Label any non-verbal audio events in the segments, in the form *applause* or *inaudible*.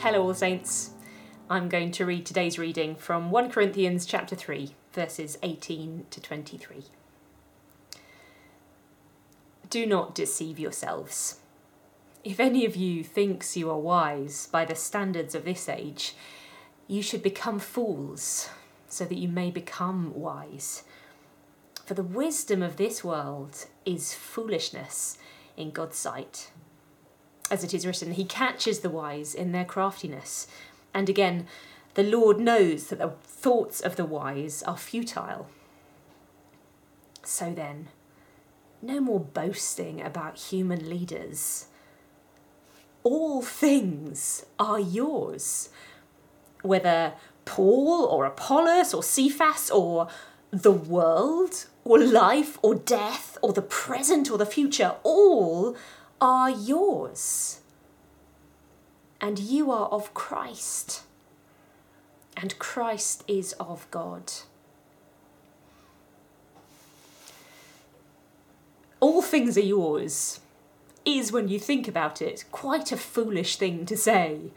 Hello, all saints. I'm going to read today's reading from 1 Corinthians chapter 3, verses 18 to 23. Do not deceive yourselves. If any of you thinks you are wise by the standards of this age, you should become fools so that you may become wise. For the wisdom of this world is foolishness in God's sight. As it is written, He catches the wise in their craftiness. And again, the Lord knows that the thoughts of the wise are futile. So then, no more boasting about human leaders. All things are yours. Whether Paul or Apollos or Cephas or the world or life or death or the present or the future, all are yours. And you are of Christ. And Christ is of God. All things are yours is, when you think about it, quite a foolish thing to say.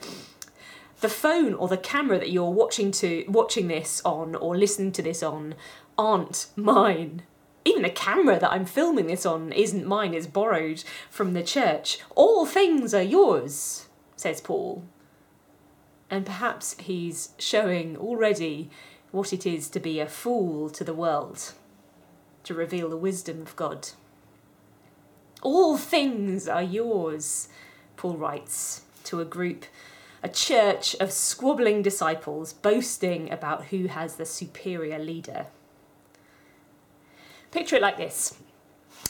The phone or the camera that you're watching to watching this on or listening to this on aren't mine. Even the camera that I'm filming this on isn't mine, it's borrowed from the church. All things are yours, says Paul. And perhaps he's showing already what it is to be a fool to the world, to reveal the wisdom of God. All things are yours, Paul writes to a group, a church of squabbling disciples boasting about who has the superior leader. Picture it like this.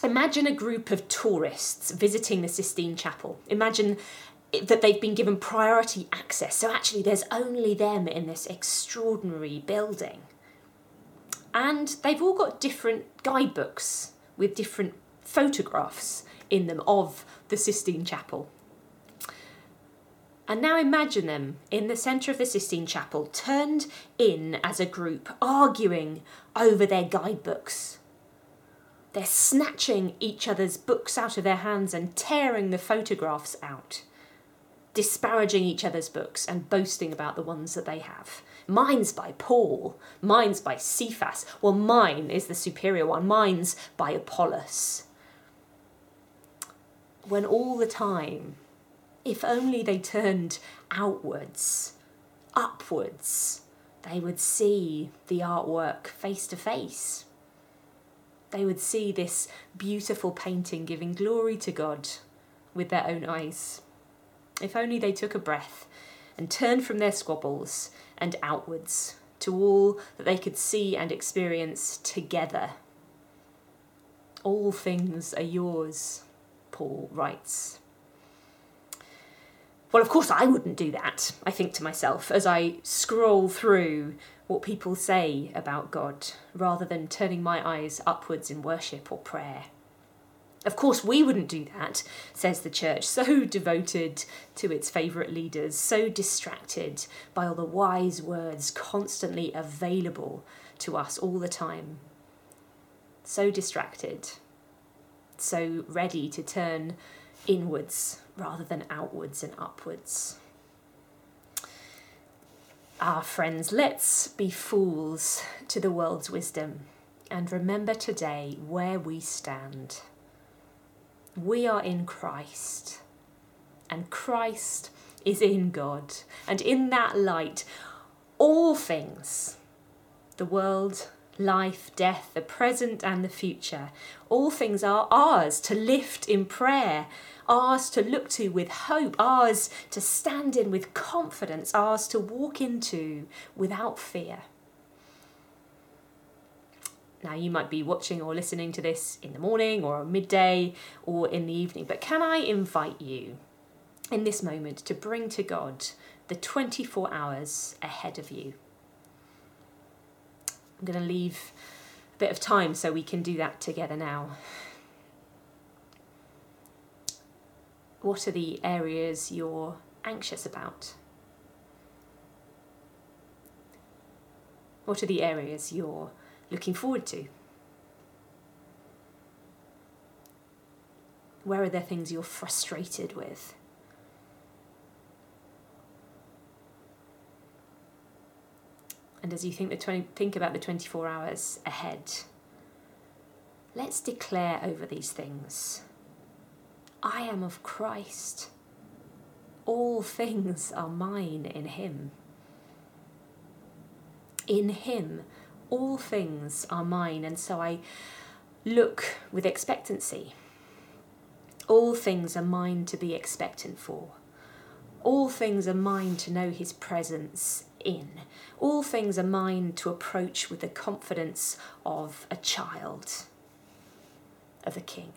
Imagine a group of tourists visiting the Sistine Chapel. Imagine that they've been given priority access. So actually, there's only them in this extraordinary building. And they've all got different guidebooks with different photographs in them of the Sistine Chapel. And now imagine them in the centre of the Sistine Chapel, turned in as a group, arguing over their guidebooks. They're snatching each other's books out of their hands and tearing the photographs out, disparaging each other's books and boasting about the ones that they have. Mine's by Paul, mine's by Cephas. Well, mine is the superior one, mine's by Apollos. When all the time, if only they turned outwards, upwards, they would see the artwork face to face they would see this beautiful painting giving glory to God with their own eyes. If only they took a breath and turned from their squabbles and outwards to all that they could see and experience together. All things are yours, Paul writes. Well, of course, I wouldn't do that, I think to myself, as I scroll through what people say about God rather than turning my eyes upwards in worship or prayer. Of course, we wouldn't do that, says the church, so devoted to its favourite leaders, so distracted by all the wise words constantly available to us all the time. So distracted, so ready to turn inwards rather than outwards and upwards. Ah, friends, let's be fools to the world's wisdom and remember today where we stand. We are in Christ, and Christ is in God, and in that light, all things the world, life, death, the present, and the future all things are ours to lift in prayer ours to look to with hope, ours to stand in with confidence, ours to walk into without fear. Now, you might be watching or listening to this in the morning or midday or in the evening, but can I invite you in this moment to bring to God the 24 hours ahead of you? I'm going to leave a bit of time so we can do that together now. What are the areas you're anxious about? What are the areas you're looking forward to? Where are there things you're frustrated with? And as you think, the 20, think about the 24 hours ahead, let's declare over these things I am of Christ. All *laughs* things are mine in Him. In Him, all things are mine, and so I look with expectancy. All things are mine to be expectant for. All things are mine to know His presence in. All things are mine to approach with the confidence of a child of the King.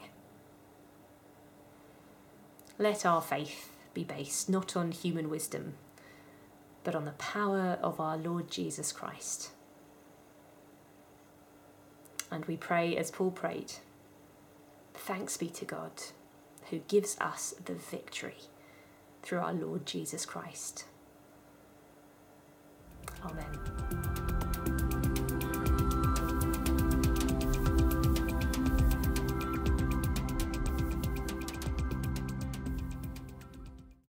Let our faith be based not on human wisdom, but on the power of our Lord Jesus Christ. And we pray as Paul prayed Thanks be to God who gives us the victory through our Lord Jesus Christ. Amen.